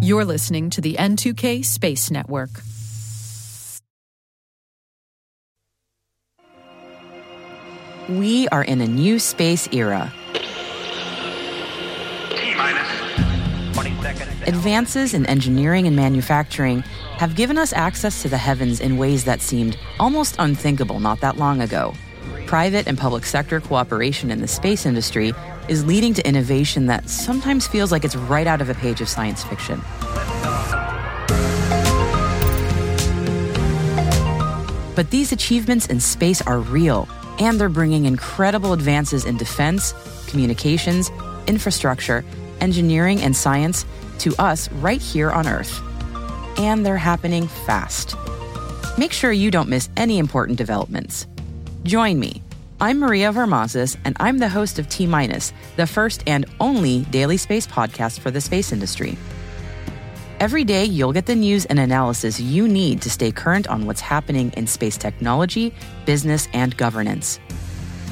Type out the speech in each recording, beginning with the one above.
You're listening to the N2K Space Network. We are in a new space era. Advances in engineering and manufacturing have given us access to the heavens in ways that seemed almost unthinkable not that long ago. Private and public sector cooperation in the space industry is leading to innovation that sometimes feels like it's right out of a page of science fiction. But these achievements in space are real, and they're bringing incredible advances in defense, communications, infrastructure, engineering, and science to us right here on Earth. And they're happening fast. Make sure you don't miss any important developments. Join me. I'm Maria Varmazis, and I'm the host of T Minus, the first and only daily space podcast for the space industry. Every day, you'll get the news and analysis you need to stay current on what's happening in space technology, business, and governance.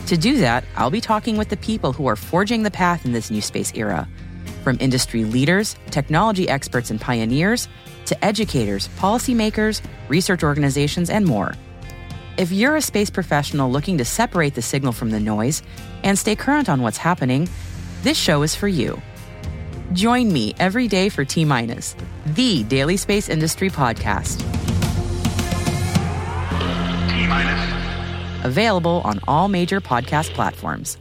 To do that, I'll be talking with the people who are forging the path in this new space era from industry leaders, technology experts, and pioneers to educators, policymakers, research organizations, and more. If you're a space professional looking to separate the signal from the noise and stay current on what's happening, this show is for you. Join me every day for T Minus, the daily space industry podcast. T Minus. Available on all major podcast platforms.